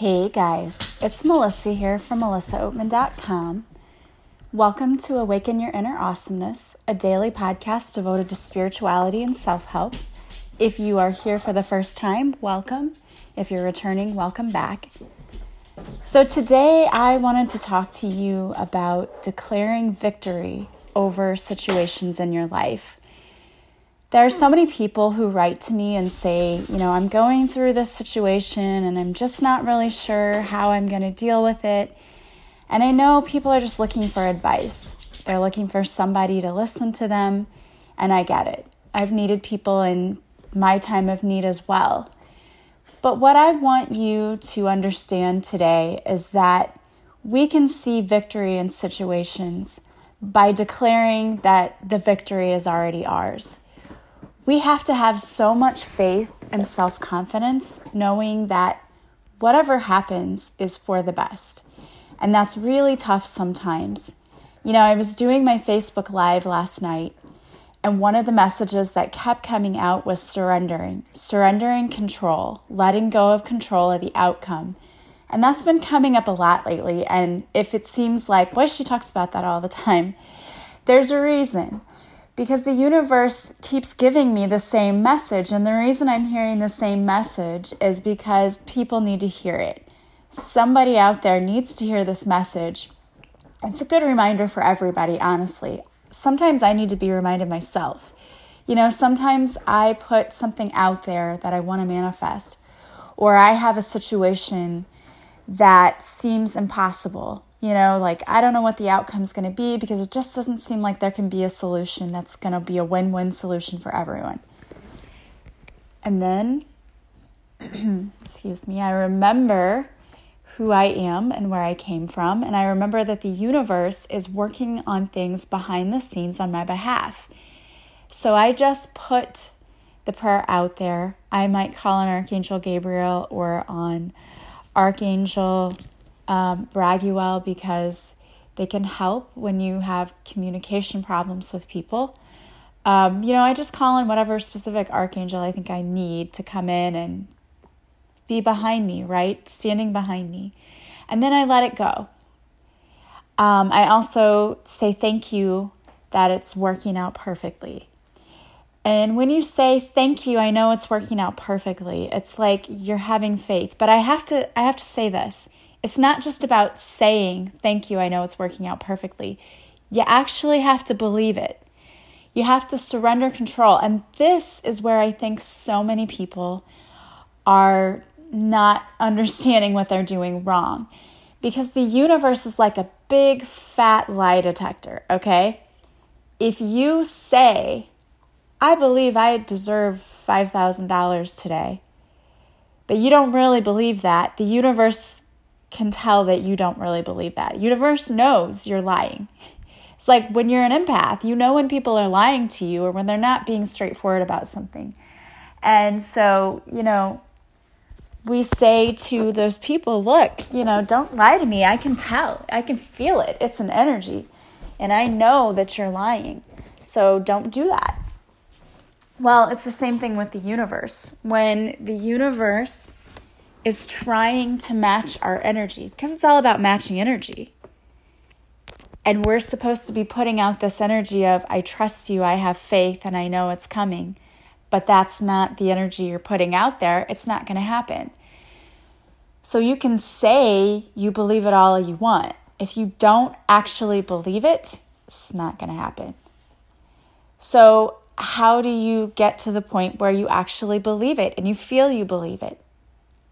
Hey guys, it's Melissa here from melissaoatman.com. Welcome to Awaken Your Inner Awesomeness, a daily podcast devoted to spirituality and self help. If you are here for the first time, welcome. If you're returning, welcome back. So, today I wanted to talk to you about declaring victory over situations in your life. There are so many people who write to me and say, you know, I'm going through this situation and I'm just not really sure how I'm going to deal with it. And I know people are just looking for advice. They're looking for somebody to listen to them, and I get it. I've needed people in my time of need as well. But what I want you to understand today is that we can see victory in situations by declaring that the victory is already ours. We have to have so much faith and self confidence knowing that whatever happens is for the best. And that's really tough sometimes. You know, I was doing my Facebook Live last night, and one of the messages that kept coming out was surrendering, surrendering control, letting go of control of the outcome. And that's been coming up a lot lately. And if it seems like, boy, she talks about that all the time, there's a reason because the universe keeps giving me the same message. And the reason I'm hearing the same message is because people need to hear it. Somebody out there needs to hear this message. It's a good reminder for everybody, honestly. Sometimes I need to be reminded myself. You know, sometimes I put something out there that I want to manifest, or I have a situation that seems impossible you know, like I don't know what the outcome is going to be because it just doesn't seem like there can be a solution that's going to be a win win solution for everyone. And then, excuse me, I remember who I am and where I came from. And I remember that the universe is working on things behind the scenes on my behalf. So I just put the prayer out there. I might call on Archangel Gabriel or on Archangel um, Raguel because they can help when you have communication problems with people. Um, you know, I just call on whatever specific archangel I think I need to come in and be behind me, right? Standing behind me. And then I let it go. Um, I also say thank you that it's working out perfectly. And when you say thank you, I know it's working out perfectly. It's like you're having faith. But I have to I have to say this. It's not just about saying, Thank you, I know it's working out perfectly. You actually have to believe it. You have to surrender control. And this is where I think so many people are not understanding what they're doing wrong. Because the universe is like a big fat lie detector, okay? If you say, I believe I deserve $5,000 today, but you don't really believe that, the universe can tell that you don't really believe that. Universe knows you're lying. It's like when you're an empath, you know when people are lying to you or when they're not being straightforward about something. And so, you know, we say to those people, look, you know, don't lie to me. I can tell. I can feel it. It's an energy. And I know that you're lying. So don't do that. Well, it's the same thing with the universe. When the universe is trying to match our energy because it's all about matching energy. And we're supposed to be putting out this energy of, I trust you, I have faith, and I know it's coming. But that's not the energy you're putting out there. It's not going to happen. So you can say you believe it all you want. If you don't actually believe it, it's not going to happen. So, how do you get to the point where you actually believe it and you feel you believe it?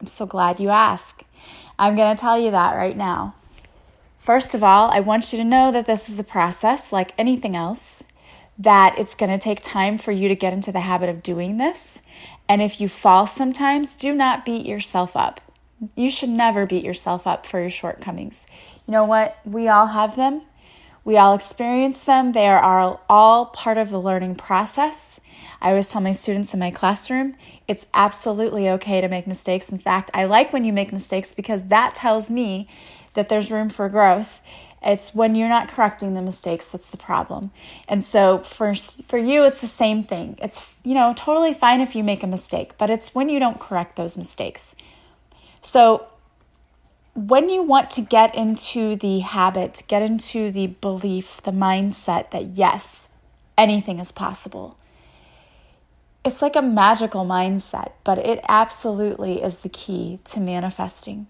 I'm so glad you asked. I'm going to tell you that right now. First of all, I want you to know that this is a process like anything else, that it's going to take time for you to get into the habit of doing this. And if you fall sometimes, do not beat yourself up. You should never beat yourself up for your shortcomings. You know what? We all have them. We all experience them. They are all part of the learning process. I always tell my students in my classroom it's absolutely okay to make mistakes. In fact, I like when you make mistakes because that tells me that there's room for growth. It's when you're not correcting the mistakes that's the problem. And so for for you it's the same thing. It's you know, totally fine if you make a mistake, but it's when you don't correct those mistakes. So when you want to get into the habit, get into the belief, the mindset that yes, anything is possible. It's like a magical mindset, but it absolutely is the key to manifesting.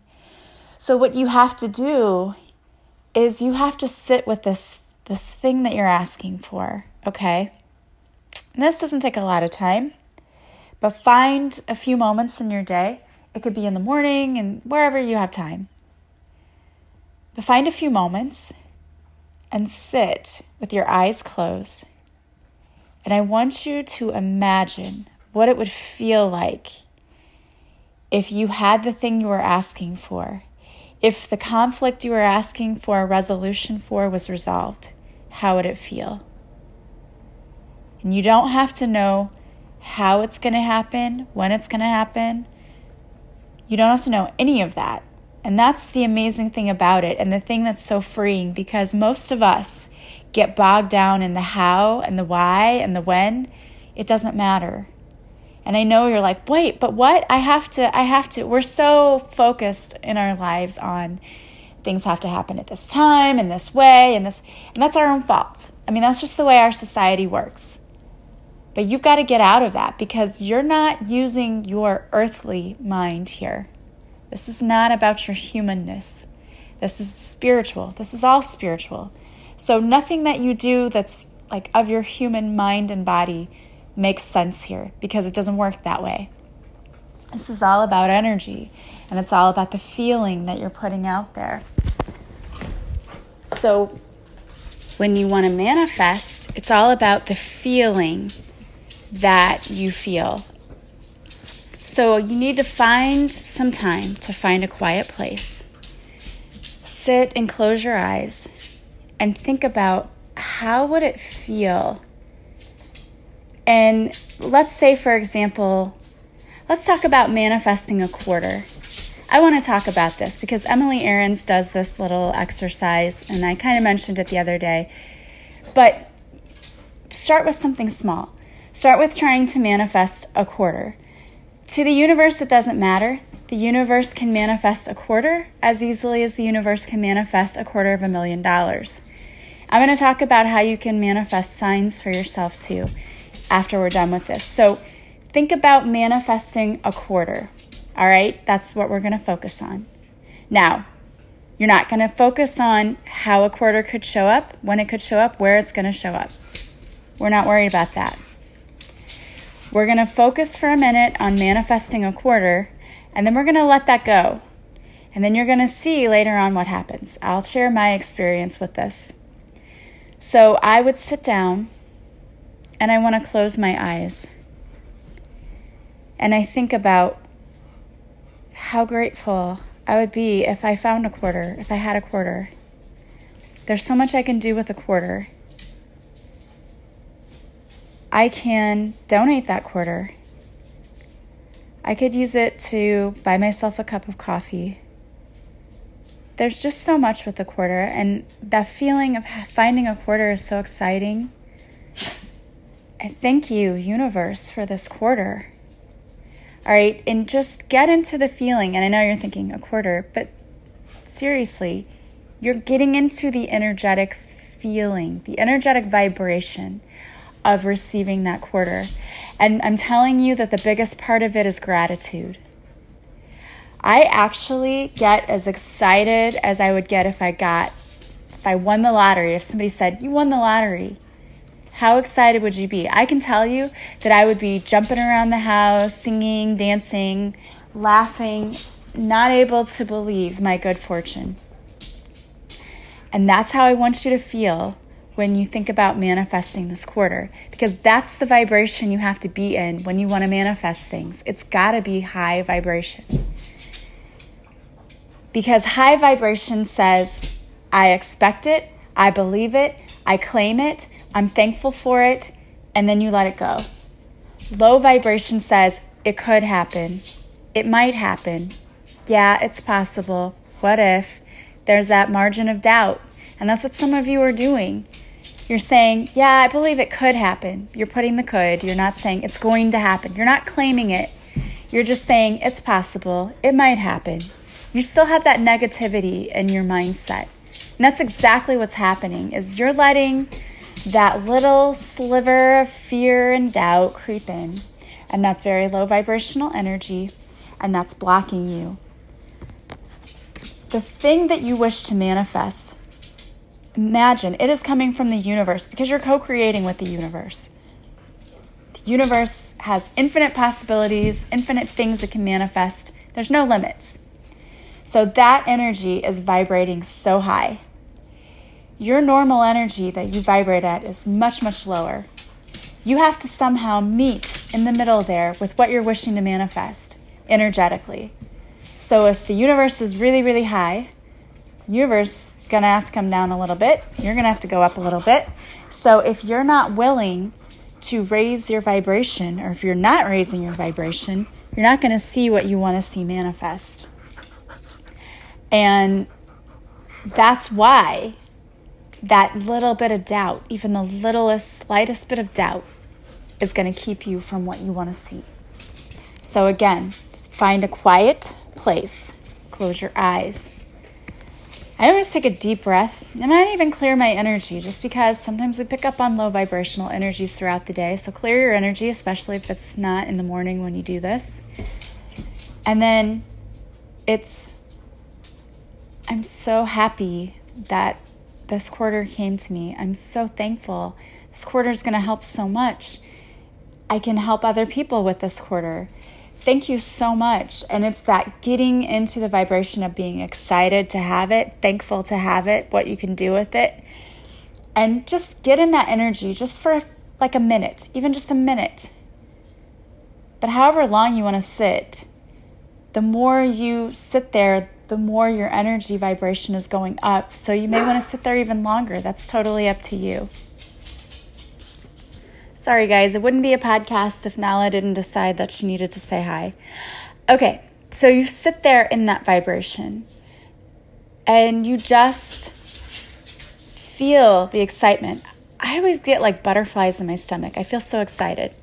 So what you have to do is you have to sit with this this thing that you're asking for, okay? And this doesn't take a lot of time, but find a few moments in your day. It could be in the morning and wherever you have time. But find a few moments and sit with your eyes closed. And I want you to imagine what it would feel like if you had the thing you were asking for if the conflict you were asking for a resolution for was resolved, how would it feel? And you don't have to know how it's going to happen, when it's going to happen. You don't have to know any of that. And that's the amazing thing about it, and the thing that's so freeing because most of us get bogged down in the how and the why and the when. It doesn't matter. And I know you're like, wait, but what? I have to, I have to. We're so focused in our lives on things have to happen at this time and this way and this, and that's our own fault. I mean, that's just the way our society works. But you've got to get out of that because you're not using your earthly mind here. This is not about your humanness. This is spiritual. This is all spiritual. So nothing that you do that's like of your human mind and body makes sense here because it doesn't work that way. This is all about energy and it's all about the feeling that you're putting out there. So, when you want to manifest, it's all about the feeling that you feel. So, you need to find some time to find a quiet place. Sit and close your eyes and think about how would it feel and let's say, for example, let's talk about manifesting a quarter. I want to talk about this because Emily Aarons does this little exercise, and I kind of mentioned it the other day. But start with something small. Start with trying to manifest a quarter. To the universe, it doesn't matter. The universe can manifest a quarter as easily as the universe can manifest a quarter of a million dollars. I'm going to talk about how you can manifest signs for yourself too after we're done with this. So think about manifesting a quarter. All right, that's what we're going to focus on. Now, you're not going to focus on how a quarter could show up, when it could show up, where it's going to show up. We're not worried about that. We're going to focus for a minute on manifesting a quarter, and then we're going to let that go. And then you're going to see later on what happens. I'll share my experience with this. So I would sit down and I want to close my eyes. And I think about how grateful I would be if I found a quarter, if I had a quarter. There's so much I can do with a quarter. I can donate that quarter. I could use it to buy myself a cup of coffee. There's just so much with the quarter, and that feeling of finding a quarter is so exciting. I thank you, universe, for this quarter. All right, and just get into the feeling. And I know you're thinking a quarter, but seriously, you're getting into the energetic feeling, the energetic vibration of receiving that quarter. And I'm telling you that the biggest part of it is gratitude. I actually get as excited as I would get if I got, if I won the lottery. If somebody said, You won the lottery how excited would you be? I can tell you that I would be jumping around the house, singing, dancing, laughing, not able to believe my good fortune. And that's how I want you to feel when you think about manifesting this quarter, because that's the vibration you have to be in when you want to manifest things. It's got to be high vibration. Because high vibration says, I expect it, I believe it, I claim it, I'm thankful for it, and then you let it go. Low vibration says it could happen, it might happen. Yeah, it's possible. What if? There's that margin of doubt. And that's what some of you are doing. You're saying, Yeah, I believe it could happen. You're putting the could. You're not saying it's going to happen. You're not claiming it. You're just saying it's possible. It might happen. You still have that negativity in your mindset. And that's exactly what's happening is you're letting that little sliver of fear and doubt creep in. And that's very low vibrational energy and that's blocking you. The thing that you wish to manifest, imagine it is coming from the universe because you're co creating with the universe. The universe has infinite possibilities, infinite things that can manifest. There's no limits. So that energy is vibrating so high. Your normal energy that you vibrate at is much, much lower. You have to somehow meet in the middle there with what you're wishing to manifest energetically. So if the universe is really, really high, universe is going to have to come down a little bit. You're going to have to go up a little bit. So if you're not willing to raise your vibration, or if you're not raising your vibration, you're not going to see what you want to see manifest. And that's why that little bit of doubt, even the littlest, slightest bit of doubt, is going to keep you from what you want to see. So, again, find a quiet place, close your eyes. I always take a deep breath. I might even clear my energy just because sometimes we pick up on low vibrational energies throughout the day. So, clear your energy, especially if it's not in the morning when you do this. And then it's, I'm so happy that this quarter came to me. I'm so thankful. This quarter is going to help so much. I can help other people with this quarter. Thank you so much. And it's that getting into the vibration of being excited to have it, thankful to have it, what you can do with it. And just get in that energy just for like a minute, even just a minute. But however long you want to sit, the more you sit there, the more your energy vibration is going up. So you may want to sit there even longer. That's totally up to you. Sorry, guys, it wouldn't be a podcast if Nala didn't decide that she needed to say hi. Okay, so you sit there in that vibration and you just feel the excitement. I always get like butterflies in my stomach. I feel so excited.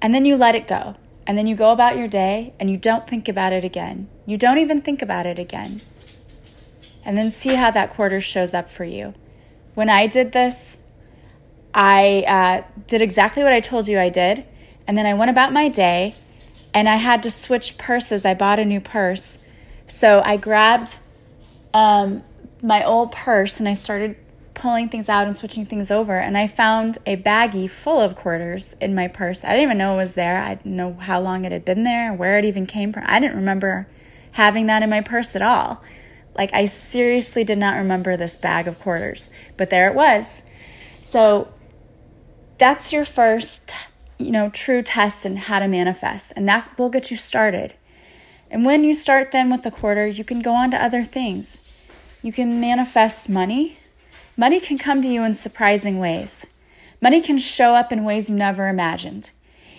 And then you let it go. And then you go about your day and you don't think about it again. You don't even think about it again. And then see how that quarter shows up for you. When I did this, I uh, did exactly what I told you I did. And then I went about my day and I had to switch purses. I bought a new purse. So I grabbed um, my old purse and I started pulling things out and switching things over. And I found a baggie full of quarters in my purse. I didn't even know it was there. I didn't know how long it had been there, where it even came from. I didn't remember having that in my purse at all. Like, I seriously did not remember this bag of quarters, but there it was. So, that's your first, you know, true test in how to manifest, and that will get you started. And when you start then with the quarter, you can go on to other things. You can manifest money, Money can come to you in surprising ways. Money can show up in ways you never imagined.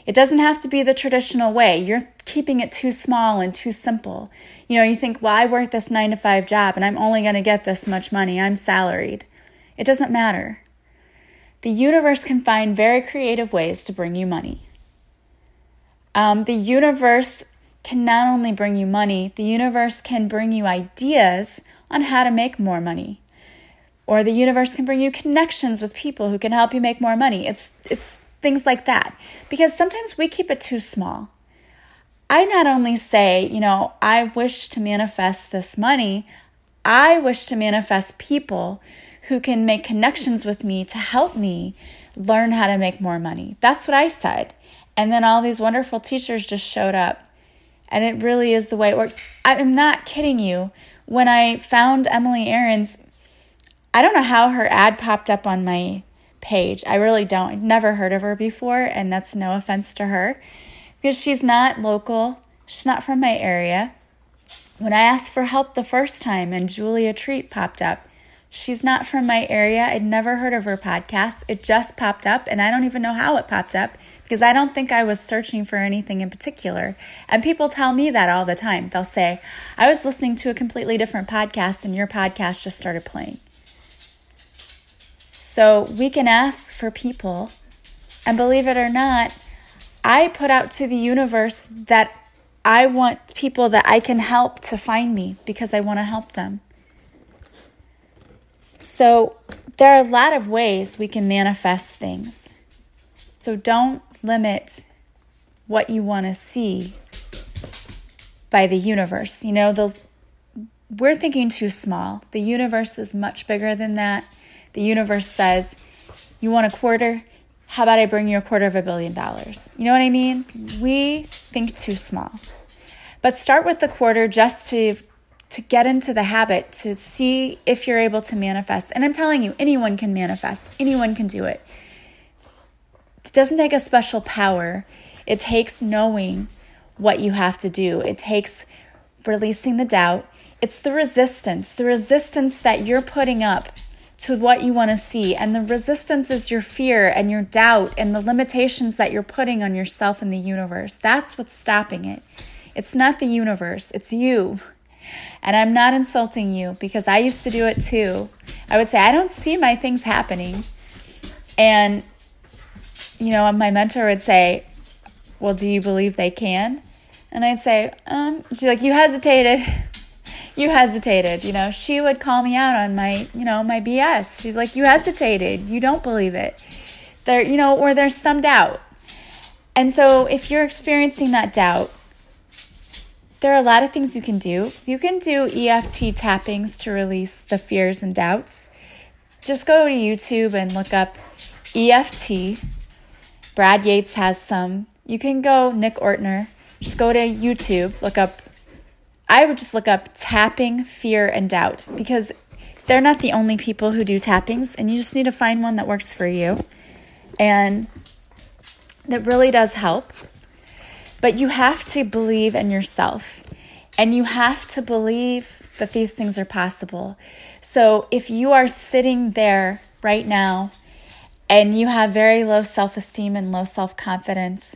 It doesn't have to be the traditional way. You're keeping it too small and too simple. You know, you think, well, I work this nine to five job and I'm only going to get this much money. I'm salaried. It doesn't matter. The universe can find very creative ways to bring you money. Um, the universe can not only bring you money, the universe can bring you ideas on how to make more money or the universe can bring you connections with people who can help you make more money. It's it's things like that. Because sometimes we keep it too small. I not only say, you know, I wish to manifest this money, I wish to manifest people who can make connections with me to help me learn how to make more money. That's what I said. And then all these wonderful teachers just showed up. And it really is the way it works. I'm not kidding you. When I found Emily Aarons, I don't know how her ad popped up on my page. I really don't. I've never heard of her before, and that's no offense to her because she's not local. She's not from my area. When I asked for help the first time and Julia Treat popped up, she's not from my area. I'd never heard of her podcast. It just popped up, and I don't even know how it popped up because I don't think I was searching for anything in particular. And people tell me that all the time. They'll say, I was listening to a completely different podcast, and your podcast just started playing. So we can ask for people, and believe it or not, I put out to the universe that I want people that I can help to find me because I want to help them. So, there are a lot of ways we can manifest things. So, don't limit what you want to see by the universe. You know, the we're thinking too small. The universe is much bigger than that. The universe says, "You want a quarter? How about I bring you a quarter of a billion dollars?" You know what I mean? We think too small. But start with the quarter just to to get into the habit to see if you're able to manifest. And I'm telling you, anyone can manifest. Anyone can do it. It doesn't take a special power. It takes knowing what you have to do. It takes releasing the doubt. It's the resistance, the resistance that you're putting up to what you want to see. And the resistance is your fear and your doubt and the limitations that you're putting on yourself and the universe. That's what's stopping it. It's not the universe, it's you. And I'm not insulting you because I used to do it too. I would say, I don't see my things happening. And, you know, my mentor would say, Well, do you believe they can? And I'd say, um, she's like, You hesitated. You hesitated. You know, she would call me out on my, you know, my BS. She's like, You hesitated. You don't believe it. There, you know, or there's some doubt. And so if you're experiencing that doubt, there are a lot of things you can do. You can do EFT tappings to release the fears and doubts. Just go to YouTube and look up EFT. Brad Yates has some. You can go Nick Ortner. Just go to YouTube, look up I would just look up tapping fear and doubt because they're not the only people who do tappings and you just need to find one that works for you. And that really does help. But you have to believe in yourself and you have to believe that these things are possible. So if you are sitting there right now and you have very low self esteem and low self confidence,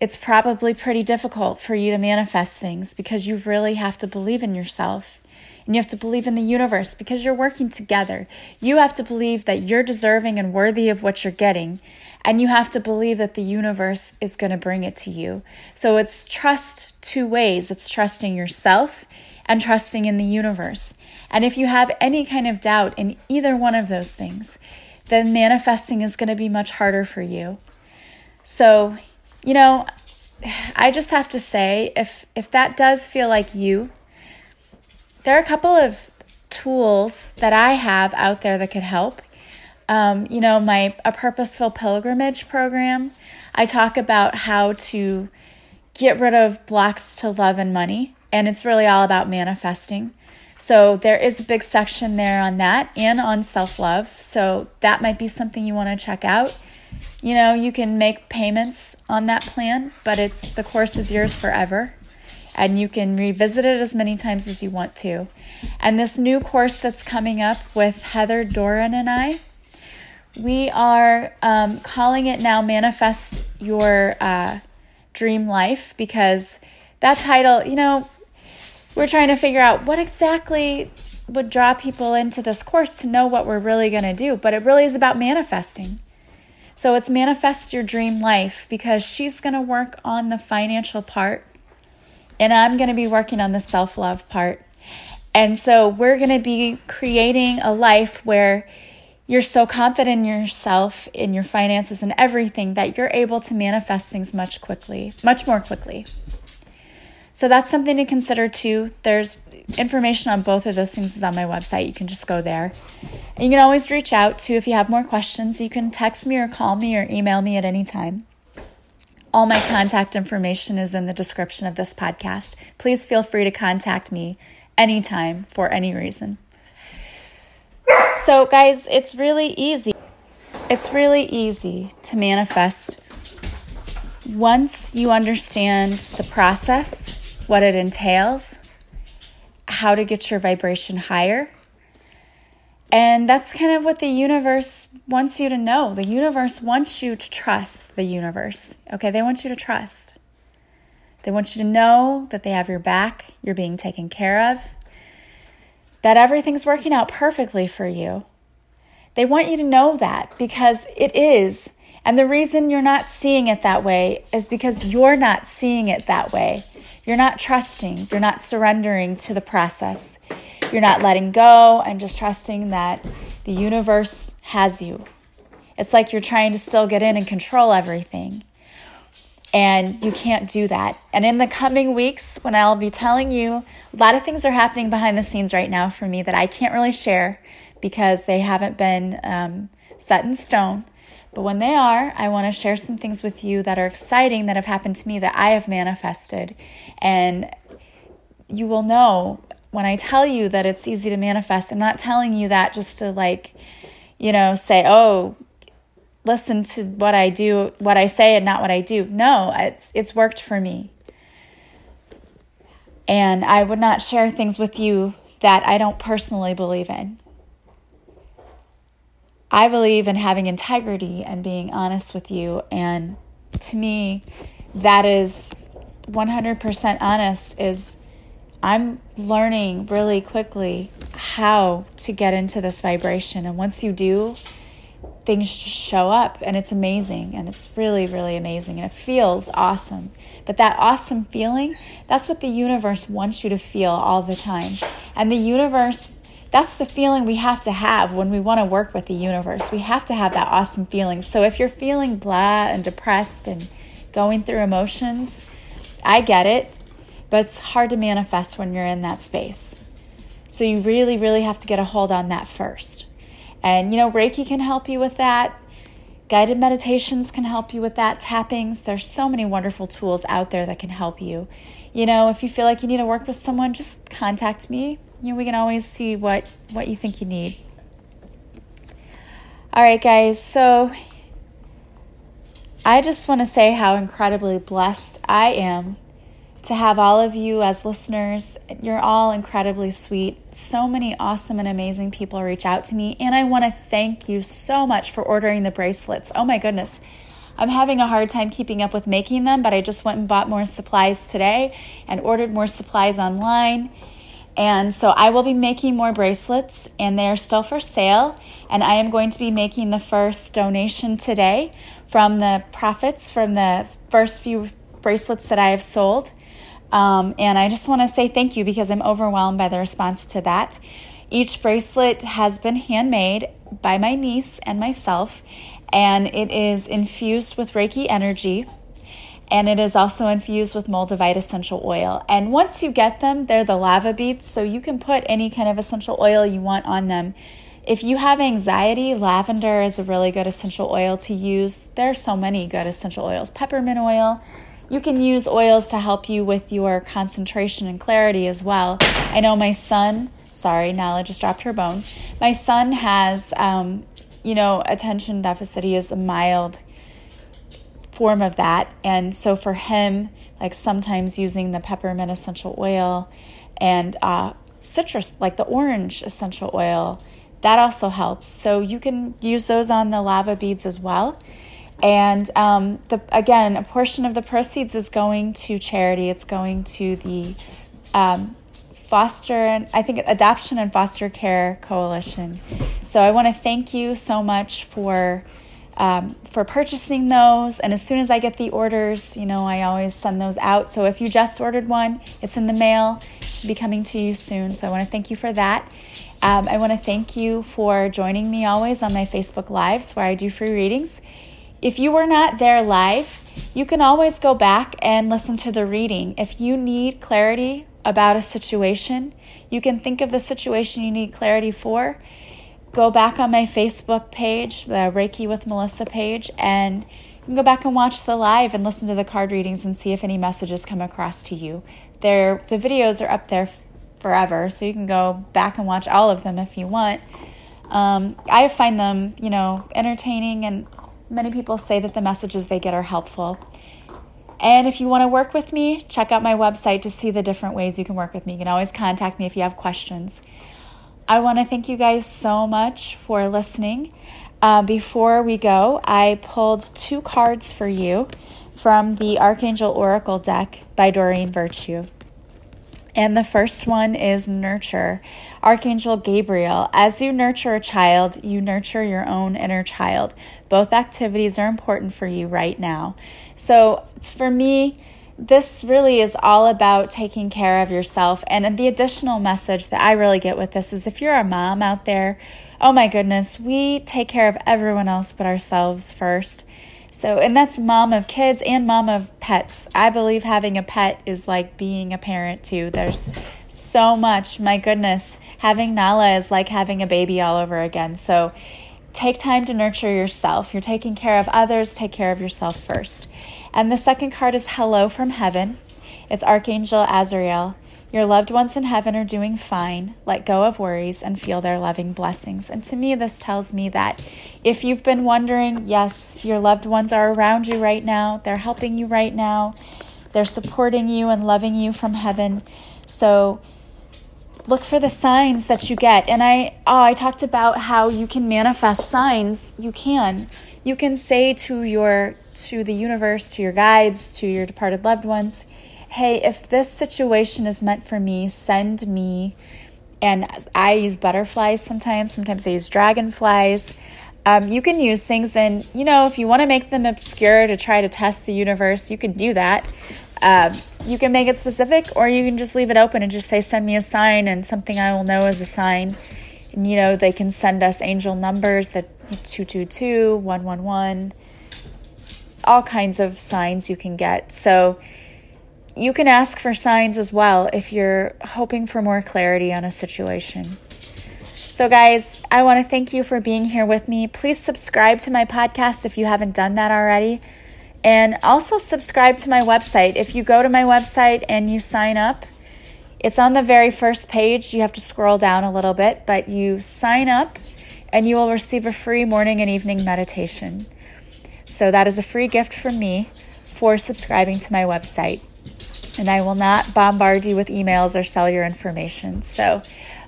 it's probably pretty difficult for you to manifest things because you really have to believe in yourself and you have to believe in the universe because you're working together. You have to believe that you're deserving and worthy of what you're getting. And you have to believe that the universe is going to bring it to you. So it's trust two ways it's trusting yourself and trusting in the universe. And if you have any kind of doubt in either one of those things, then manifesting is going to be much harder for you. So, you know, I just have to say if if that does feel like you, there are a couple of tools that I have out there that could help. Um, you know, my a purposeful pilgrimage program. I talk about how to get rid of blocks to love and money, and it's really all about manifesting. So there is a big section there on that and on self love. So that might be something you want to check out. You know, you can make payments on that plan, but it's the course is yours forever. And you can revisit it as many times as you want to. And this new course that's coming up with Heather Doran and I, we are um, calling it now Manifest Your uh, Dream Life because that title, you know, we're trying to figure out what exactly would draw people into this course to know what we're really going to do. But it really is about manifesting. So it's manifest your dream life because she's going to work on the financial part and I'm going to be working on the self love part. And so we're going to be creating a life where you're so confident in yourself, in your finances, and everything that you're able to manifest things much quickly, much more quickly. So that's something to consider too. There's information on both of those things is on my website. You can just go there. And you can always reach out to if you have more questions. You can text me or call me or email me at any time. All my contact information is in the description of this podcast. Please feel free to contact me anytime for any reason. So, guys, it's really easy. It's really easy to manifest once you understand the process, what it entails, how to get your vibration higher. And that's kind of what the universe wants you to know. The universe wants you to trust the universe. Okay, they want you to trust. They want you to know that they have your back, you're being taken care of, that everything's working out perfectly for you. They want you to know that because it is. And the reason you're not seeing it that way is because you're not seeing it that way. You're not trusting, you're not surrendering to the process. You're not letting go and just trusting that the universe has you. It's like you're trying to still get in and control everything. And you can't do that. And in the coming weeks, when I'll be telling you, a lot of things are happening behind the scenes right now for me that I can't really share because they haven't been um, set in stone. But when they are, I want to share some things with you that are exciting that have happened to me that I have manifested. And you will know when I tell you that it's easy to manifest, I'm not telling you that just to like, you know, say, oh, listen to what I do, what I say and not what I do. No, it's it's worked for me. And I would not share things with you that I don't personally believe in. I believe in having integrity and being honest with you and to me that is 100% honest is I'm learning really quickly how to get into this vibration. And once you do, things just show up and it's amazing and it's really, really amazing and it feels awesome. But that awesome feeling, that's what the universe wants you to feel all the time. And the universe, that's the feeling we have to have when we want to work with the universe. We have to have that awesome feeling. So if you're feeling blah and depressed and going through emotions, I get it but it's hard to manifest when you're in that space. So you really, really have to get a hold on that first. And you know, Reiki can help you with that. Guided meditations can help you with that. Tappings, there's so many wonderful tools out there that can help you. You know, if you feel like you need to work with someone, just contact me. You know, we can always see what what you think you need. All right, guys. So I just want to say how incredibly blessed I am to have all of you as listeners. You're all incredibly sweet. So many awesome and amazing people reach out to me. And I want to thank you so much for ordering the bracelets. Oh my goodness. I'm having a hard time keeping up with making them, but I just went and bought more supplies today and ordered more supplies online. And so I will be making more bracelets, and they are still for sale. And I am going to be making the first donation today from the profits from the first few bracelets that I have sold. Um, and I just want to say thank you because I'm overwhelmed by the response to that. Each bracelet has been handmade by my niece and myself, and it is infused with Reiki energy. And it is also infused with Moldavite essential oil. And once you get them, they're the lava beads, so you can put any kind of essential oil you want on them. If you have anxiety, lavender is a really good essential oil to use. There are so many good essential oils. Peppermint oil, you can use oils to help you with your concentration and clarity as well. I know my son, sorry, Nala just dropped her bone. My son has, um, you know, attention deficit. He is a mild form of that. And so for him, like sometimes using the peppermint essential oil and uh, citrus, like the orange essential oil, that also helps. So you can use those on the lava beads as well. And um, the, again, a portion of the proceeds is going to charity. It's going to the um, foster and I think adoption and foster care coalition. So I want to thank you so much for um, for purchasing those. And as soon as I get the orders, you know, I always send those out. So if you just ordered one, it's in the mail. It should be coming to you soon. So I want to thank you for that. Um, I want to thank you for joining me always on my Facebook Lives where I do free readings. If you were not there live, you can always go back and listen to the reading. If you need clarity about a situation, you can think of the situation you need clarity for. Go back on my Facebook page, the Reiki with Melissa page, and you can go back and watch the live and listen to the card readings and see if any messages come across to you. They're, the videos are up there forever, so you can go back and watch all of them if you want. Um, I find them, you know, entertaining and Many people say that the messages they get are helpful. And if you want to work with me, check out my website to see the different ways you can work with me. You can always contact me if you have questions. I want to thank you guys so much for listening. Uh, before we go, I pulled two cards for you from the Archangel Oracle deck by Doreen Virtue. And the first one is nurture. Archangel Gabriel, as you nurture a child, you nurture your own inner child. Both activities are important for you right now. So, for me, this really is all about taking care of yourself. And the additional message that I really get with this is if you're a mom out there, oh my goodness, we take care of everyone else but ourselves first. So, and that's mom of kids and mom of pets. I believe having a pet is like being a parent too. There's so much. My goodness, having Nala is like having a baby all over again. So, take time to nurture yourself. You're taking care of others, take care of yourself first. And the second card is Hello from Heaven. It's Archangel Azrael. Your loved ones in heaven are doing fine. Let go of worries and feel their loving blessings. And to me, this tells me that if you've been wondering, yes, your loved ones are around you right now, they're helping you right now, they're supporting you and loving you from heaven. So look for the signs that you get. And I, oh, I talked about how you can manifest signs. You can. You can say to your to the universe, to your guides, to your departed loved ones, hey, if this situation is meant for me, send me. And I use butterflies sometimes, sometimes I use dragonflies. Um, you can use things, and you know, if you want to make them obscure to try to test the universe, you can do that. Um, you can make it specific, or you can just leave it open and just say, send me a sign, and something I will know is a sign. And you know, they can send us angel numbers that 222, 111, all kinds of signs you can get. So, you can ask for signs as well if you're hoping for more clarity on a situation. So, guys, I want to thank you for being here with me. Please subscribe to my podcast if you haven't done that already. And also subscribe to my website. If you go to my website and you sign up, it's on the very first page. You have to scroll down a little bit, but you sign up and you will receive a free morning and evening meditation. So, that is a free gift from me for subscribing to my website and I will not bombard you with emails or sell your information. So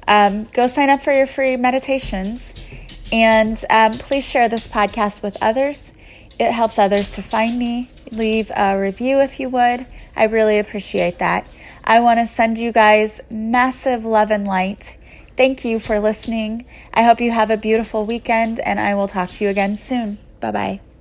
um, go sign up for your free meditations and um, please share this podcast with others. It helps others to find me. Leave a review if you would. I really appreciate that. I want to send you guys massive love and light. Thank you for listening. I hope you have a beautiful weekend, and I will talk to you again soon. Bye bye.